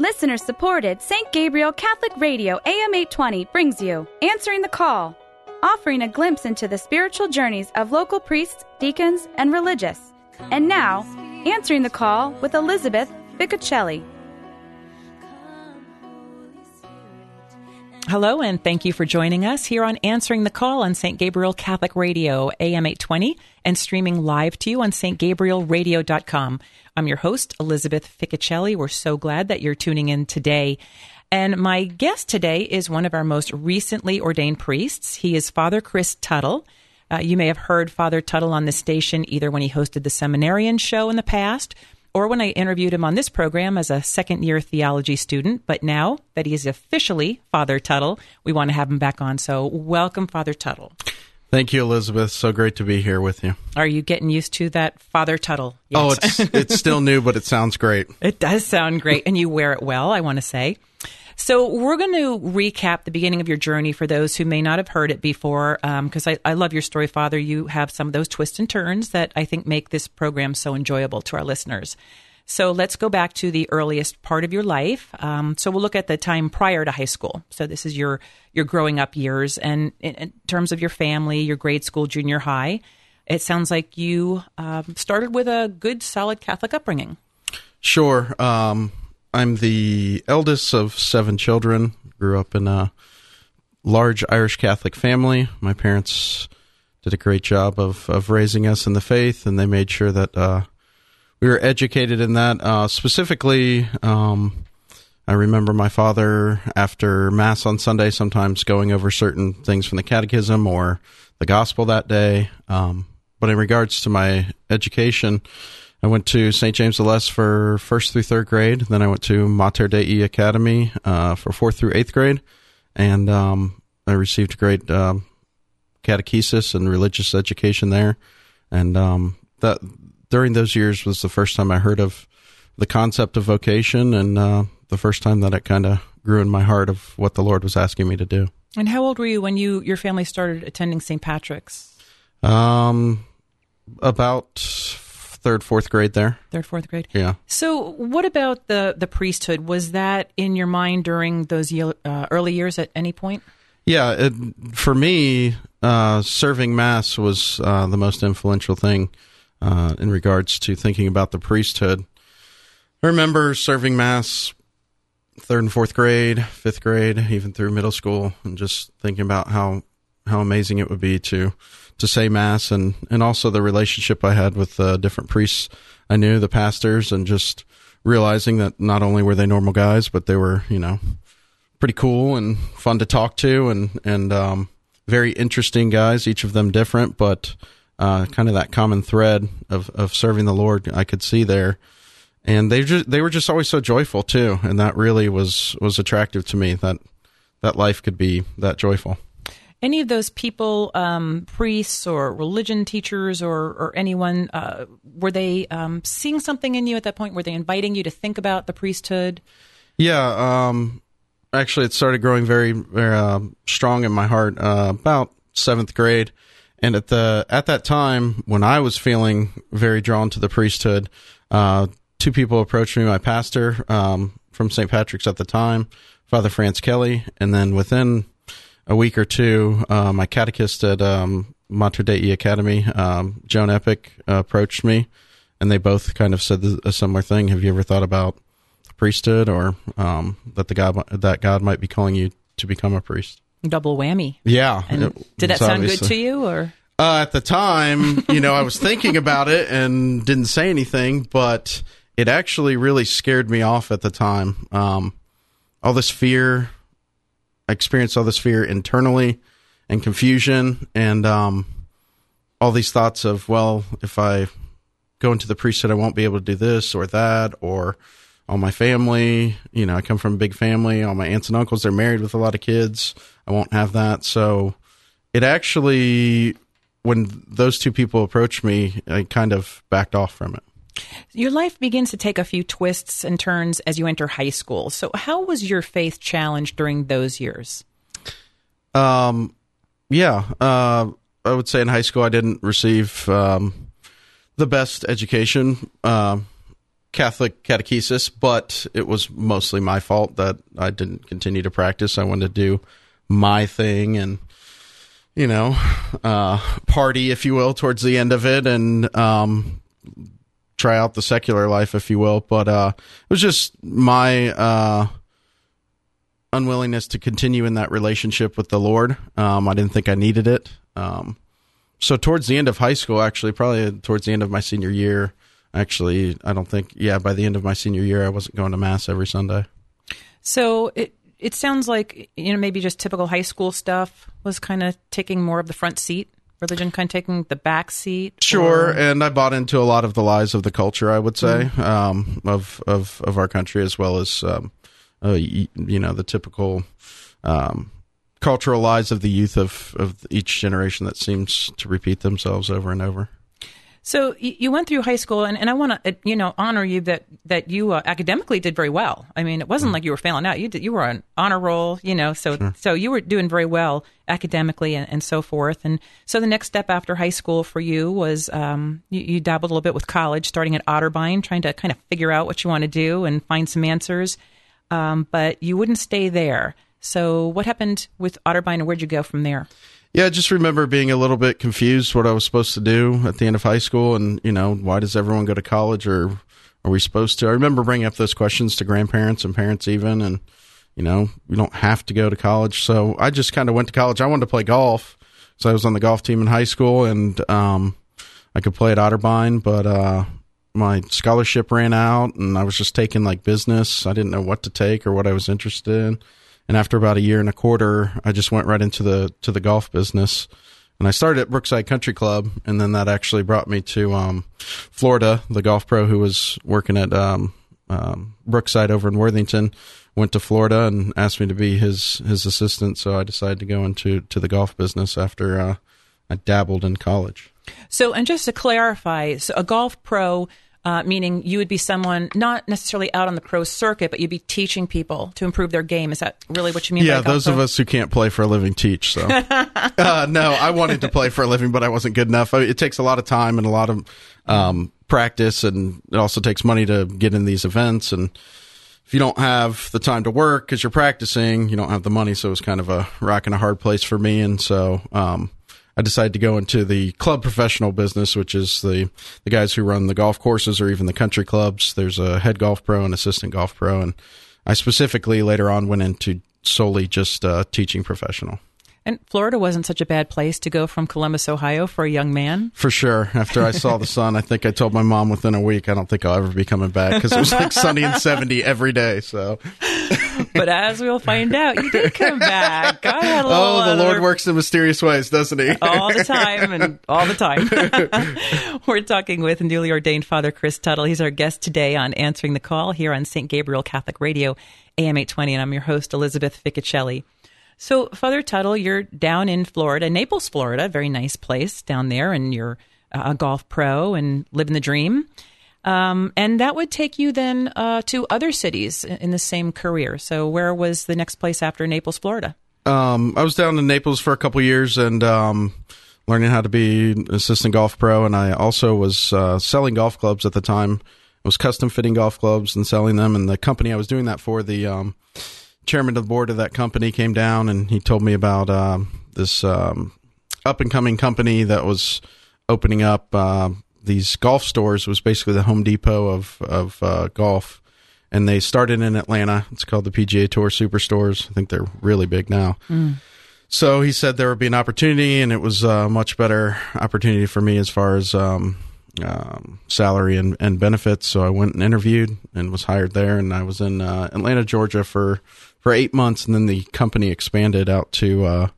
Listener supported St. Gabriel Catholic Radio AM 820 brings you Answering the Call, offering a glimpse into the spiritual journeys of local priests, deacons, and religious. And now, Answering the Call with Elizabeth Ficocelli. Hello, and thank you for joining us here on Answering the Call on St. Gabriel Catholic Radio, AM 820, and streaming live to you on stgabrielradio.com. I'm your host, Elizabeth Ficocelli. We're so glad that you're tuning in today. And my guest today is one of our most recently ordained priests. He is Father Chris Tuttle. Uh, you may have heard Father Tuttle on the station either when he hosted the seminarian show in the past or when I interviewed him on this program as a second year theology student. But now that he is officially Father Tuttle, we want to have him back on. So, welcome, Father Tuttle. Thank you, Elizabeth. So great to be here with you. Are you getting used to that Father Tuttle? Oh, it's it's still new, but it sounds great. It does sound great, and you wear it well. I want to say. So we're going to recap the beginning of your journey for those who may not have heard it before, because um, I, I love your story, Father. You have some of those twists and turns that I think make this program so enjoyable to our listeners. So let's go back to the earliest part of your life. Um, so we'll look at the time prior to high school. So this is your your growing up years, and in, in terms of your family, your grade school, junior high. It sounds like you um, started with a good, solid Catholic upbringing. Sure. Um, I'm the eldest of seven children. Grew up in a large Irish Catholic family. My parents did a great job of, of raising us in the faith, and they made sure that uh, we were educated in that. Uh, specifically, um, I remember my father after Mass on Sunday sometimes going over certain things from the Catechism or the Gospel that day. Um, but in regards to my education, I went to St. James the Less for first through third grade. Then I went to Mater Dei Academy uh, for fourth through eighth grade, and um, I received great um, catechesis and religious education there. And um, that during those years was the first time I heard of the concept of vocation, and uh, the first time that it kind of grew in my heart of what the Lord was asking me to do. And how old were you when you your family started attending St. Patrick's? Um, about third, fourth grade there. Third, fourth grade. Yeah. So, what about the the priesthood? Was that in your mind during those uh, early years at any point? Yeah, it, for me, uh, serving mass was uh, the most influential thing uh, in regards to thinking about the priesthood. I remember serving mass third and fourth grade, fifth grade, even through middle school, and just thinking about how how amazing it would be to to say mass and and also the relationship I had with uh, different priests I knew, the pastors, and just realizing that not only were they normal guys, but they were you know pretty cool and fun to talk to, and and um, very interesting guys. Each of them different, but uh, kind of that common thread of of serving the Lord I could see there. And they just they were just always so joyful too, and that really was was attractive to me that that life could be that joyful any of those people, um, priests or religion teachers or, or anyone, uh, were they um, seeing something in you at that point? Were they inviting you to think about the priesthood? Yeah, um, actually, it started growing very, very uh, strong in my heart uh, about seventh grade, and at the at that time when I was feeling very drawn to the priesthood, uh, two people approached me. My pastor um, from St. Patrick's at the time, Father France Kelly, and then within a week or two, uh, my catechist at um, Mater Dei Academy, um, Joan Epic, uh, approached me, and they both kind of said a similar thing. Have you ever thought about priesthood, or um, that the God that God might be calling you to become a priest? Double whammy. Yeah. It, did that sound good to you, or? Uh, at the time, you know, I was thinking about it and didn't say anything, but it actually really scared me off at the time. Um, all this fear, experienced all this fear internally and confusion and um, all these thoughts of, well, if I go into the priesthood, I won't be able to do this or that, or all my family, you know, I come from a big family. All my aunts and uncles, they're married with a lot of kids. I won't have that. So it actually, when those two people approached me, I kind of backed off from it. Your life begins to take a few twists and turns as you enter high school. So, how was your faith challenged during those years? Um, yeah, uh, I would say in high school I didn't receive um, the best education. Uh, Catholic catechesis, but it was mostly my fault that I didn't continue to practice. I wanted to do my thing and you know uh, party, if you will, towards the end of it, and um, try out the secular life, if you will. But uh, it was just my uh, unwillingness to continue in that relationship with the Lord. Um, I didn't think I needed it. Um, so towards the end of high school, actually, probably towards the end of my senior year, actually, I don't think, yeah, by the end of my senior year, I wasn't going to mass every Sunday. So it it sounds like you know maybe just typical high school stuff was kind of taking more of the front seat. Religion kind of taking the back seat. Sure, or? and I bought into a lot of the lies of the culture. I would say mm-hmm. um, of of of our country as well as um, uh, you, you, know the typical um, cultural lies of the youth of of each generation that seems to repeat themselves over and over. So you went through high school, and, and I want to uh, you know honor you that that you uh, academically did very well. I mean, it wasn't mm. like you were failing out. You did, you were on honor roll, you know. So sure. so you were doing very well academically and, and, so forth. And so the next step after high school for you was um, you, you, dabbled a little bit with college, starting at Otterbein, trying to kind of figure out what you want to do and find some answers. Um, but you wouldn't stay there. So what happened with Otterbein, and where'd you go from there? Yeah, I just remember being a little bit confused what I was supposed to do at the end of high school, and you know, why does everyone go to college, or are we supposed to? I remember bringing up those questions to grandparents and parents even, and you know, we don't have to go to college. So I just kind of went to college. I wanted to play golf, so I was on the golf team in high school, and um, I could play at Otterbein, but uh, my scholarship ran out, and I was just taking like business. I didn't know what to take or what I was interested in and after about a year and a quarter, I just went right into the to the golf business. And I started at Brookside Country Club, and then that actually brought me to um, Florida. The golf pro who was working at um, um, Brookside over in Worthington went to Florida and asked me to be his his assistant. So I decided to go into to the golf business after uh, I dabbled in college. So, and just to clarify, so a golf pro uh, meaning you would be someone not necessarily out on the pro circuit, but you'd be teaching people to improve their game. Is that really what you mean? Yeah, those of us who can't play for a living teach. So, uh, no, I wanted to play for a living, but I wasn't good enough. It takes a lot of time and a lot of um, practice, and it also takes money to get in these events. And if you don't have the time to work because you're practicing, you don't have the money. So it was kind of a rock and a hard place for me. And so, um, I decided to go into the club professional business, which is the the guys who run the golf courses or even the country clubs. There's a head golf pro and assistant golf pro, and I specifically later on went into solely just uh, teaching professional. And Florida wasn't such a bad place to go from Columbus, Ohio for a young man. For sure. After I saw the sun, I think I told my mom within a week, I don't think I'll ever be coming back because it was like sunny and 70 every day. So. But as we'll find out, you did come back. God had a oh, the. Lord works in mysterious ways, doesn't he? all the time and all the time. We're talking with newly ordained Father Chris Tuttle. He's our guest today on Answering the Call here on St. Gabriel Catholic Radio, AM 820. And I'm your host, Elizabeth Ficocelli. So, Father Tuttle, you're down in Florida, Naples, Florida, very nice place down there, and you're a golf pro and living the dream. Um, and that would take you then uh, to other cities in the same career. So, where was the next place after Naples, Florida? Um, I was down in Naples for a couple years and um, learning how to be an assistant golf pro. And I also was uh, selling golf clubs at the time. I was custom fitting golf clubs and selling them. And the company I was doing that for, the um, chairman of the board of that company came down and he told me about uh, this um, up and coming company that was opening up uh, these golf stores. Was basically the Home Depot of of uh, golf, and they started in Atlanta. It's called the PGA Tour Superstores. I think they're really big now. Mm. So he said there would be an opportunity, and it was a much better opportunity for me as far as um, um, salary and, and benefits. So I went and interviewed and was hired there, and I was in uh, Atlanta, Georgia for for eight months, and then the company expanded out to uh,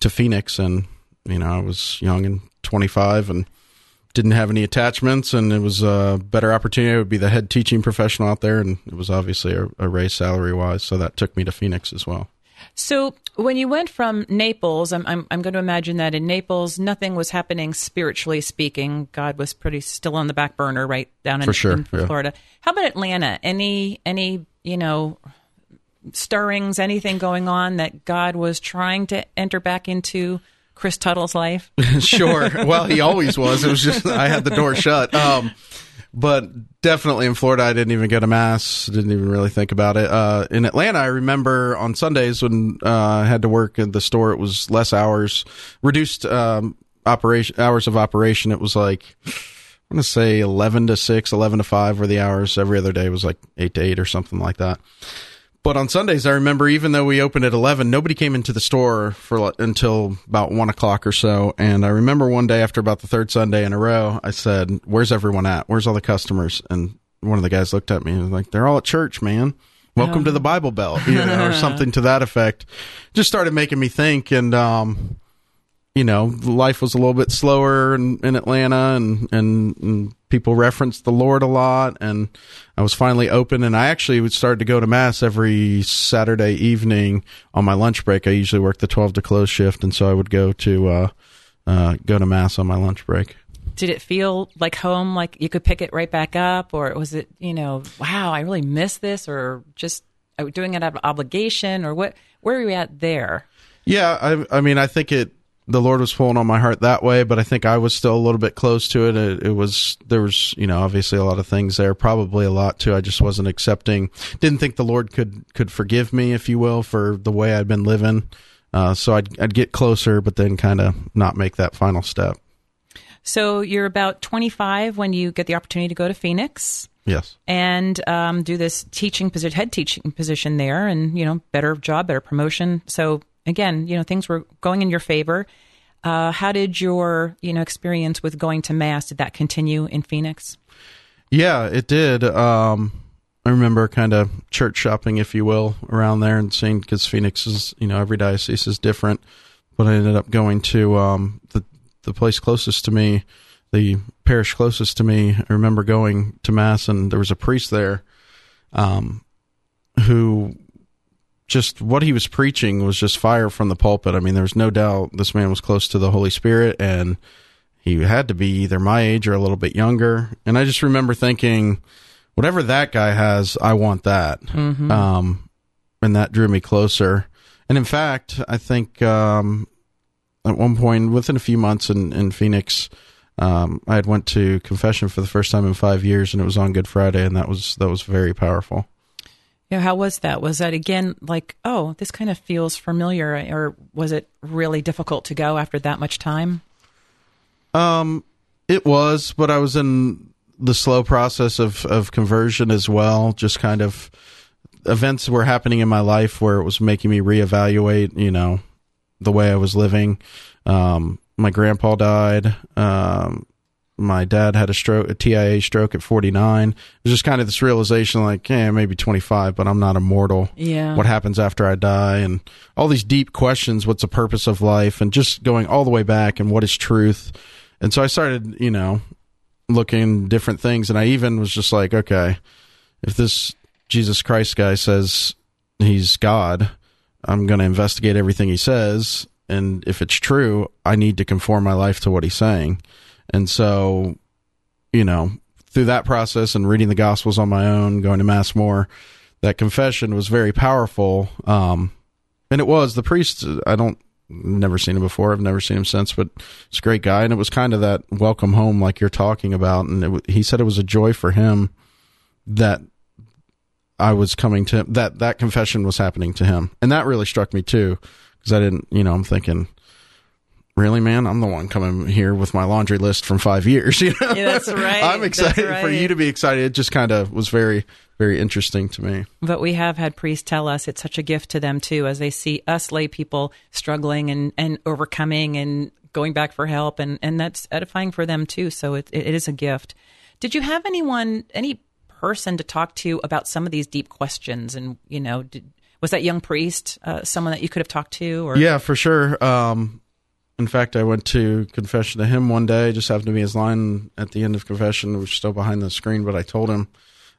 to Phoenix, and you know I was young and 25 and didn't have any attachments, and it was a better opportunity. I would be the head teaching professional out there, and it was obviously a, a raise salary wise, so that took me to Phoenix as well. So when you went from Naples, I'm, I'm, I'm going to imagine that in Naples, nothing was happening spiritually speaking. God was pretty still on the back burner, right down in, sure, in yeah. Florida. How about Atlanta? Any any you know stirrings, anything going on that God was trying to enter back into Chris Tuttle's life? sure. Well, he always was. It was just I had the door shut. Um, but definitely in Florida, I didn't even go to mass. Didn't even really think about it. Uh, in Atlanta, I remember on Sundays when uh, I had to work at the store, it was less hours, reduced um, operation hours of operation. It was like I'm gonna say 11 to 6, 11 to 5 were the hours. Every other day was like 8 to 8 or something like that. But on Sundays, I remember even though we opened at 11, nobody came into the store for until about one o'clock or so. And I remember one day after about the third Sunday in a row, I said, where's everyone at? Where's all the customers? And one of the guys looked at me and was like, they're all at church, man. Welcome to the Bible Belt, you know, or something to that effect. Just started making me think. And, um, you know, life was a little bit slower in, in Atlanta and, and, and, people referenced the Lord a lot. And I was finally open and I actually would start to go to mass every Saturday evening on my lunch break. I usually work the 12 to close shift. And so I would go to, uh, uh, go to mass on my lunch break. Did it feel like home, like you could pick it right back up? Or was it, you know, wow, I really miss this or just uh, doing it out of obligation or what, where are we at there? Yeah. I, I mean, I think it, the Lord was pulling on my heart that way, but I think I was still a little bit close to it. it. it. was there was you know obviously a lot of things there, probably a lot too. I just wasn't accepting. Didn't think the Lord could could forgive me, if you will, for the way I'd been living. Uh, so I'd I'd get closer, but then kind of not make that final step. So you're about 25 when you get the opportunity to go to Phoenix. Yes. And um, do this teaching position, head teaching position there, and you know, better job, better promotion. So again, you know, things were going in your favor. Uh, how did your, you know, experience with going to mass? Did that continue in Phoenix? Yeah, it did. Um, I remember kind of church shopping, if you will, around there and seeing because Phoenix is, you know, every diocese is different. But I ended up going to um, the the place closest to me, the parish closest to me. I remember going to mass, and there was a priest there, um, who just what he was preaching was just fire from the pulpit. I mean, there was no doubt this man was close to the Holy Spirit and he had to be either my age or a little bit younger. And I just remember thinking, whatever that guy has, I want that. Mm-hmm. Um, and that drew me closer. And in fact, I think um, at one point, within a few months in, in Phoenix, um, I had went to confession for the first time in five years, and it was on Good Friday, and that was that was very powerful. Yeah, how was that? Was that again like, oh, this kind of feels familiar, or was it really difficult to go after that much time? Um, it was, but I was in the slow process of of conversion as well. Just kind of events were happening in my life where it was making me reevaluate, you know, the way I was living. Um, my grandpa died. Um, my dad had a stroke, a TIA stroke at 49. It was just kind of this realization like, yeah, maybe 25, but I'm not immortal. Yeah. What happens after I die? And all these deep questions. What's the purpose of life? And just going all the way back and what is truth? And so I started, you know, looking different things. And I even was just like, okay, if this Jesus Christ guy says he's God, I'm going to investigate everything he says. And if it's true, I need to conform my life to what he's saying. And so, you know, through that process and reading the Gospels on my own, going to Mass more, that confession was very powerful. Um, and it was the priest. I don't never seen him before. I've never seen him since, but he's a great guy. And it was kind of that welcome home, like you're talking about. And it, he said it was a joy for him that I was coming to that that confession was happening to him, and that really struck me too, because I didn't, you know, I'm thinking really, man, I'm the one coming here with my laundry list from five years. You know? Yeah, that's right. I'm excited right. for you to be excited. It just kind of was very, very interesting to me. But we have had priests tell us it's such a gift to them too, as they see us lay people struggling and, and overcoming and going back for help, and, and that's edifying for them too. So it, it is a gift. Did you have anyone, any person to talk to about some of these deep questions? And you know, did, was that young priest uh, someone that you could have talked to? Or yeah, for sure. Um, in fact, I went to confession to him one day. Just happened to be his line at the end of confession, which was still behind the screen. But I told him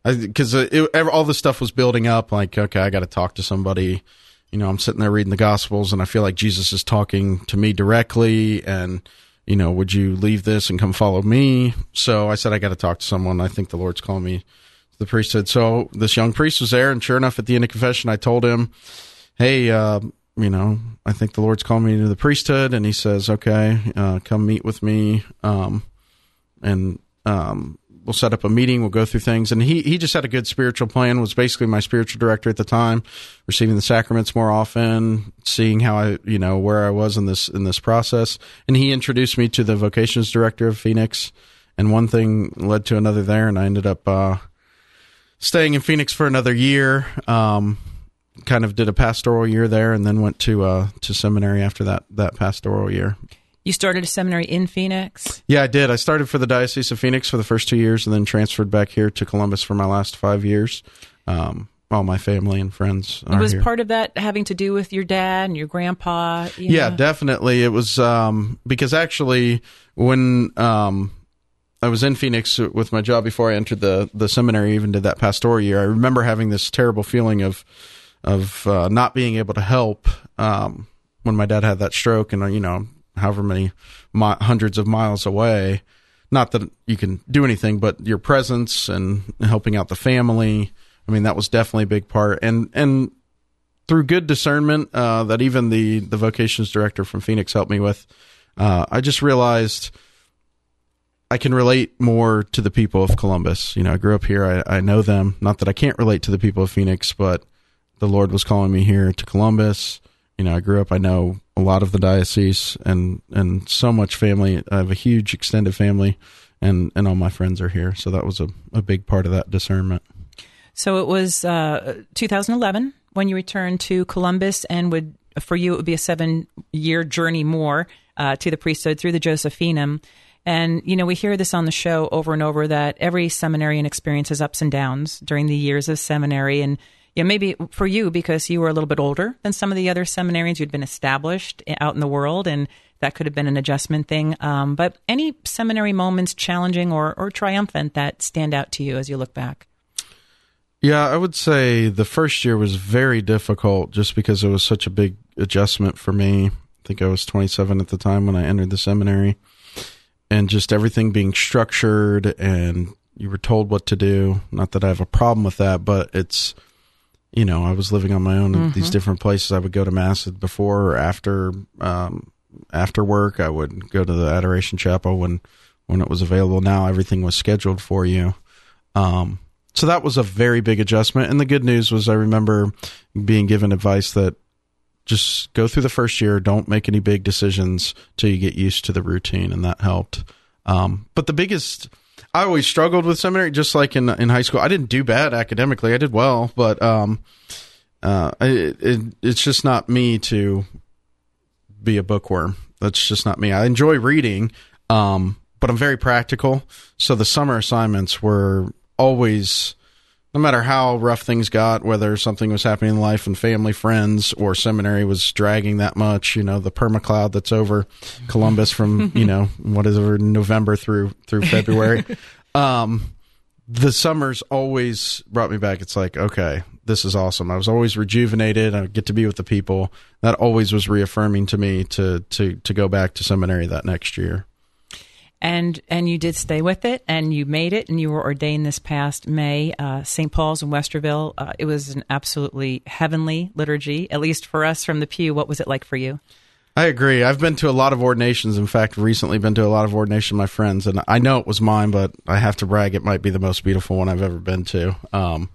because all this stuff was building up. Like, okay, I got to talk to somebody. You know, I'm sitting there reading the Gospels, and I feel like Jesus is talking to me directly. And you know, would you leave this and come follow me? So I said, I got to talk to someone. I think the Lord's calling me the priest said. So this young priest was there, and sure enough, at the end of confession, I told him, "Hey, uh, you know, I think the Lord's called me to the priesthood, and He says, okay, uh, come meet with me, um, and um, we'll set up a meeting. We'll go through things. And he, he just had a good spiritual plan, was basically my spiritual director at the time, receiving the sacraments more often, seeing how I, you know, where I was in this, in this process. And he introduced me to the vocations director of Phoenix. And one thing led to another there. And I ended up, uh, staying in Phoenix for another year. Um, kind of did a pastoral year there and then went to, uh, to seminary after that, that pastoral year. You started a seminary in Phoenix? Yeah, I did. I started for the Diocese of Phoenix for the first two years and then transferred back here to Columbus for my last five years. Um, all my family and friends was here. part of that having to do with your dad and your grandpa? You yeah, definitely. It was um, because actually, when um, I was in Phoenix with my job before I entered the the seminary, even did that pastoral year, I remember having this terrible feeling of of uh, not being able to help um, when my dad had that stroke, and uh, you know however many mi- hundreds of miles away. Not that you can do anything, but your presence and helping out the family. I mean, that was definitely a big part. And and through good discernment uh, that even the the vocations director from Phoenix helped me with, uh, I just realized I can relate more to the people of Columbus. You know, I grew up here. I, I know them. Not that I can't relate to the people of Phoenix, but the Lord was calling me here to Columbus. You know, I grew up. I know a lot of the diocese and and so much family. I have a huge extended family, and and all my friends are here. So that was a, a big part of that discernment. So it was uh, 2011 when you returned to Columbus, and would for you it would be a seven year journey more uh, to the priesthood through the Josephinum. And you know we hear this on the show over and over that every seminarian experiences ups and downs during the years of seminary, and yeah, maybe for you because you were a little bit older than some of the other seminarians. You'd been established out in the world, and that could have been an adjustment thing. Um, but any seminary moments, challenging or, or triumphant, that stand out to you as you look back? Yeah, I would say the first year was very difficult just because it was such a big adjustment for me. I think I was 27 at the time when I entered the seminary. And just everything being structured and you were told what to do. Not that I have a problem with that, but it's you know, I was living on my own in mm-hmm. these different places. I would go to mass before or after um, after work. I would go to the Adoration Chapel when when it was available. Now everything was scheduled for you. Um, so that was a very big adjustment. And the good news was I remember being given advice that just go through the first year, don't make any big decisions till you get used to the routine, and that helped. Um, but the biggest I always struggled with seminary, just like in in high school. I didn't do bad academically; I did well, but um, uh, it, it, it's just not me to be a bookworm. That's just not me. I enjoy reading, um, but I'm very practical. So the summer assignments were always no matter how rough things got, whether something was happening in life and family, friends, or seminary was dragging that much, you know, the perma cloud that's over Columbus from, you know, what is it, November through through February. um, the summers always brought me back. It's like, okay, this is awesome. I was always rejuvenated. I get to be with the people. That always was reaffirming to me to to to go back to seminary that next year and and you did stay with it and you made it and you were ordained this past may uh, st paul's in westerville. Uh, it was an absolutely heavenly liturgy at least for us from the pew. What was it like for you? I agree. I've been to a lot of ordinations. In fact recently been to a lot of ordination my friends and i know it was mine but i have to brag it might be the most beautiful one i've ever been to. Um,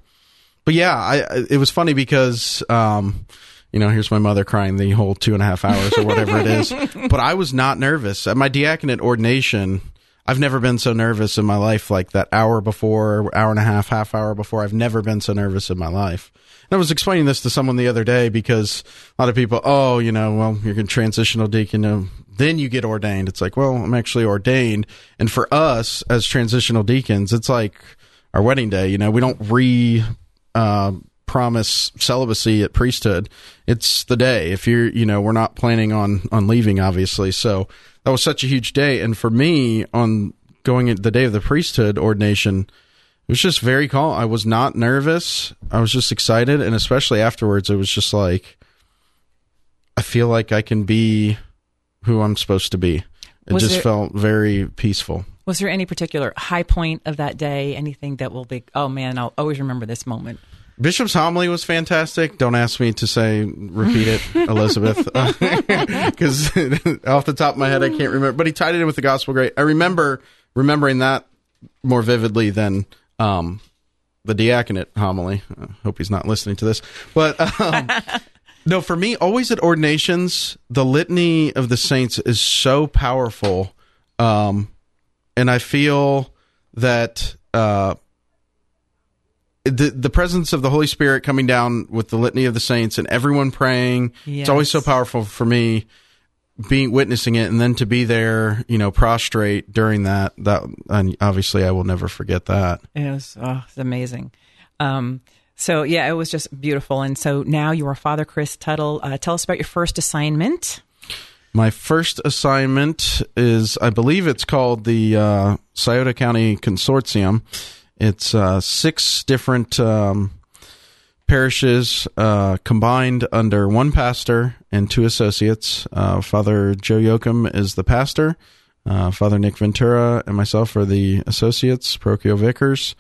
but yeah I, it was funny because um, you know, here's my mother crying the whole two and a half hours or whatever it is. But I was not nervous. At my diaconate ordination, I've never been so nervous in my life like that hour before, hour and a half, half hour before. I've never been so nervous in my life. And I was explaining this to someone the other day because a lot of people, oh, you know, well, you're a transitional deacon, you then you get ordained. It's like, well, I'm actually ordained. And for us as transitional deacons, it's like our wedding day. You know, we don't re uh, promise celibacy at priesthood. It's the day. If you're, you know, we're not planning on on leaving, obviously. So that was such a huge day. And for me, on going the day of the priesthood ordination, it was just very calm. I was not nervous. I was just excited, and especially afterwards, it was just like I feel like I can be who I'm supposed to be. It was just there, felt very peaceful. Was there any particular high point of that day? Anything that will be? Oh man, I'll always remember this moment. Bishop's homily was fantastic. Don't ask me to say repeat it, Elizabeth, because off the top of my head I can't remember. But he tied it in with the gospel great. I remember remembering that more vividly than um, the diaconate homily. I hope he's not listening to this, but um, no, for me, always at ordinations, the litany of the saints is so powerful, um, and I feel that uh, the the presence of the Holy Spirit coming down with the litany of the saints and everyone praying. Yes. It's always so powerful for me being witnessing it and then to be there, you know, prostrate during that. That and obviously I will never forget that. It was oh, it's amazing. Um, so yeah, it was just beautiful. And so now you are Father Chris Tuttle. Uh, tell us about your first assignment. My first assignment is, I believe it's called the uh, Scioto County Consortium. It's uh, six different um, parishes uh, combined under one pastor and two associates. Uh, Father Joe Yoakum is the pastor. Uh, Father Nick Ventura and myself are the associates, parochial vicars.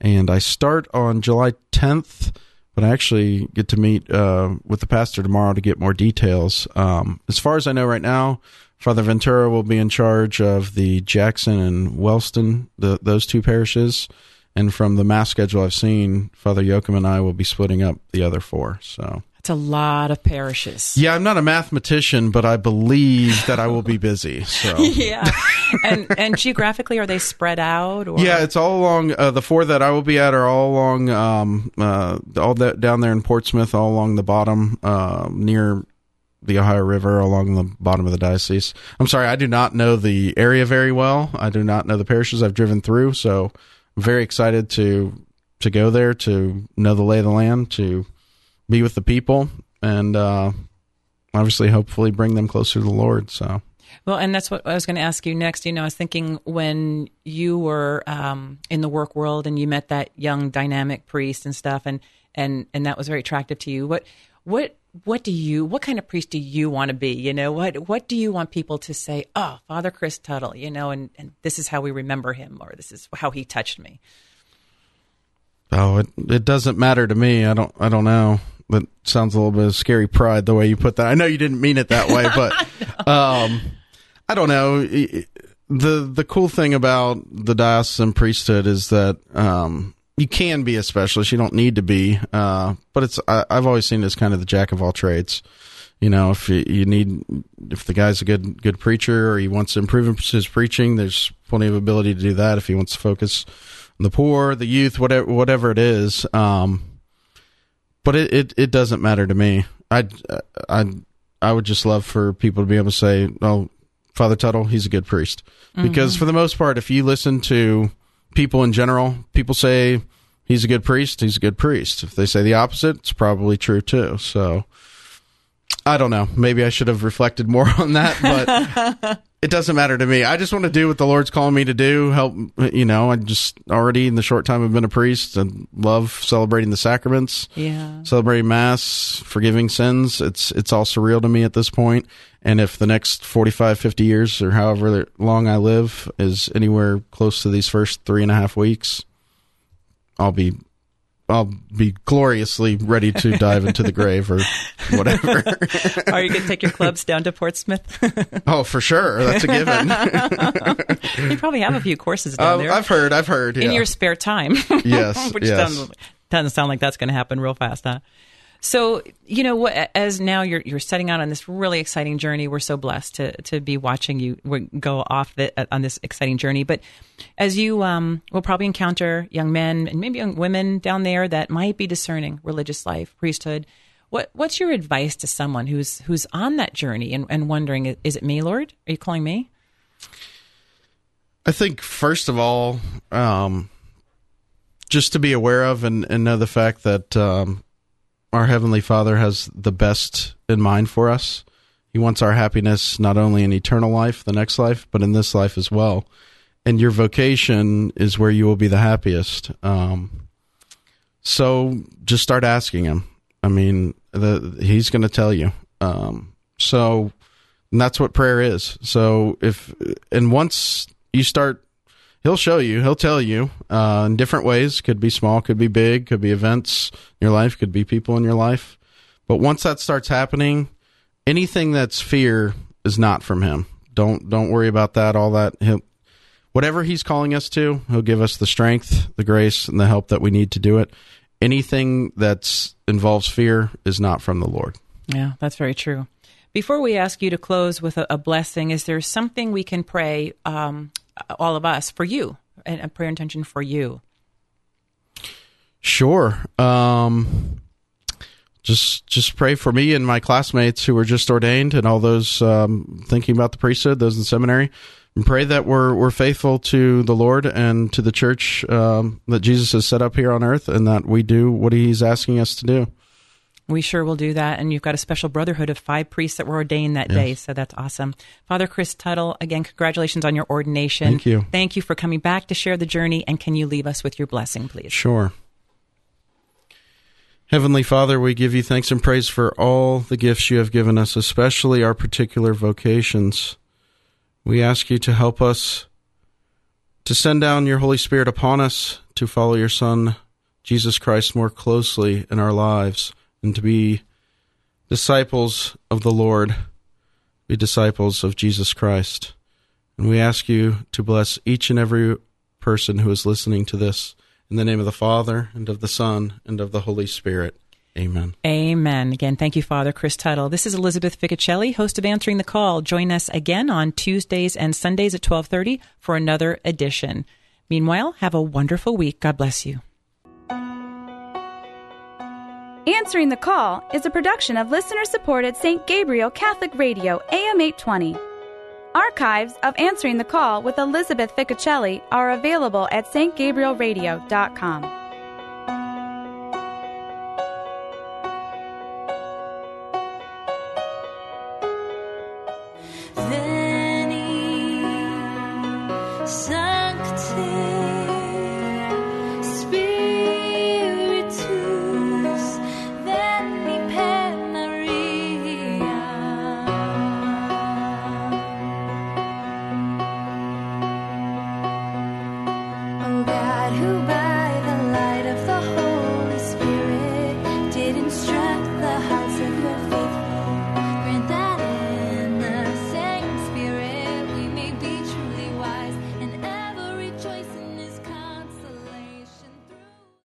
And I start on July 10th, but I actually get to meet uh, with the pastor tomorrow to get more details. Um, as far as I know right now, Father Ventura will be in charge of the Jackson and Wellston, the, those two parishes. And from the mass schedule I've seen, Father Yoakum and I will be splitting up the other four. So It's a lot of parishes. yeah, I'm not a mathematician, but I believe that I will be busy. So yeah. And and geographically, are they spread out? Or? yeah, it's all along uh, the four that I will be at are all along um, uh, all that down there in Portsmouth, all along the bottom uh, near the Ohio River, along the bottom of the diocese. I'm sorry, I do not know the area very well. I do not know the parishes I've driven through, so very excited to to go there to know the lay of the land, to be with the people, and uh, obviously, hopefully, bring them closer to the Lord. So. Well, and that's what I was going to ask you next. You know, I was thinking when you were um, in the work world and you met that young dynamic priest and stuff, and and and that was very attractive to you. What what what do you what kind of priest do you want to be? You know, what what do you want people to say? Oh, Father Chris Tuttle, you know, and and this is how we remember him, or this is how he touched me. Oh, it it doesn't matter to me. I don't I don't know. That sounds a little bit of scary pride the way you put that. I know you didn't mean it that way, but um, I don't know. the The cool thing about the diocesan priesthood is that um, you can be a specialist. You don't need to be, uh, but it's I, I've always seen it as kind of the jack of all trades. You know, if you, you need, if the guy's a good good preacher or he wants to improve his preaching, there's plenty of ability to do that. If he wants to focus on the poor, the youth, whatever whatever it is, um, but it, it, it doesn't matter to me. I I I would just love for people to be able to say, "Oh, Father Tuttle, he's a good priest," because for the most part, if you listen to people in general, people say he's a good priest. He's a good priest. If they say the opposite, it's probably true too. So I don't know. Maybe I should have reflected more on that, but it doesn't matter to me. I just want to do what the Lord's calling me to do. Help, you know, I just already in the short time I've been a priest and love celebrating the sacraments, Yeah. celebrating mass, forgiving sins. It's, it's all surreal to me at this point. And if the next 45, 50 years or however long I live is anywhere close to these first three and a half weeks, I'll be I'll be gloriously ready to dive into the grave or whatever. Are you going to take your clubs down to Portsmouth? oh, for sure, that's a given. you probably have a few courses down Uh, there I've heard, I've heard. in your spare time. Yes, which yes. doesn't, doesn't sound like that's going to happen real fast, huh? So you know? As now you're you're setting out on this really exciting journey. We're so blessed to to be watching you go off the, on this exciting journey. But as you um, will probably encounter young men and maybe young women down there that might be discerning religious life, priesthood. What what's your advice to someone who's who's on that journey and, and wondering, is it me, Lord? Are you calling me? I think first of all, um, just to be aware of and, and know the fact that um, our heavenly Father has the best in mind for us. He wants our happiness not only in eternal life, the next life, but in this life as well. And your vocation is where you will be the happiest. Um, so just start asking him. I mean, the, he's going to tell you. Um, so that's what prayer is. So if and once you start, he'll show you, he'll tell you uh, in different ways. Could be small, could be big, could be events in your life, could be people in your life. But once that starts happening, anything that's fear is not from him. Don't don't worry about that. All that. He'll, whatever He's calling us to, He'll give us the strength, the grace, and the help that we need to do it. Anything that involves fear is not from the Lord. Yeah, that's very true. Before we ask you to close with a, a blessing, is there something we can pray, um, all of us, for you, and a prayer intention for you? Sure. Um, just just pray for me and my classmates who were just ordained, and all those um, thinking about the priesthood, those in seminary. And pray that we're we're faithful to the Lord and to the church um, that Jesus has set up here on earth, and that we do what He's asking us to do. We sure will do that. And you've got a special brotherhood of five priests that were ordained that yes. day. So that's awesome. Father Chris Tuttle, again, congratulations on your ordination. Thank you. Thank you for coming back to share the journey. And can you leave us with your blessing, please? Sure. Heavenly Father, we give you thanks and praise for all the gifts you have given us, especially our particular vocations. We ask you to help us to send down your Holy Spirit upon us to follow your Son, Jesus Christ, more closely in our lives and to be disciples of the Lord, be disciples of Jesus Christ. And we ask you to bless each and every person who is listening to this in the name of the Father, and of the Son, and of the Holy Spirit. Amen. Amen. Again, thank you, Father Chris Tuttle. This is Elizabeth Ficocelli, host of Answering the Call. Join us again on Tuesdays and Sundays at 1230 for another edition. Meanwhile, have a wonderful week. God bless you. Answering the Call is a production of listener supported St. Gabriel Catholic Radio, AM 820. Archives of Answering the Call with Elizabeth Ficocelli are available at stgabrielradio.com.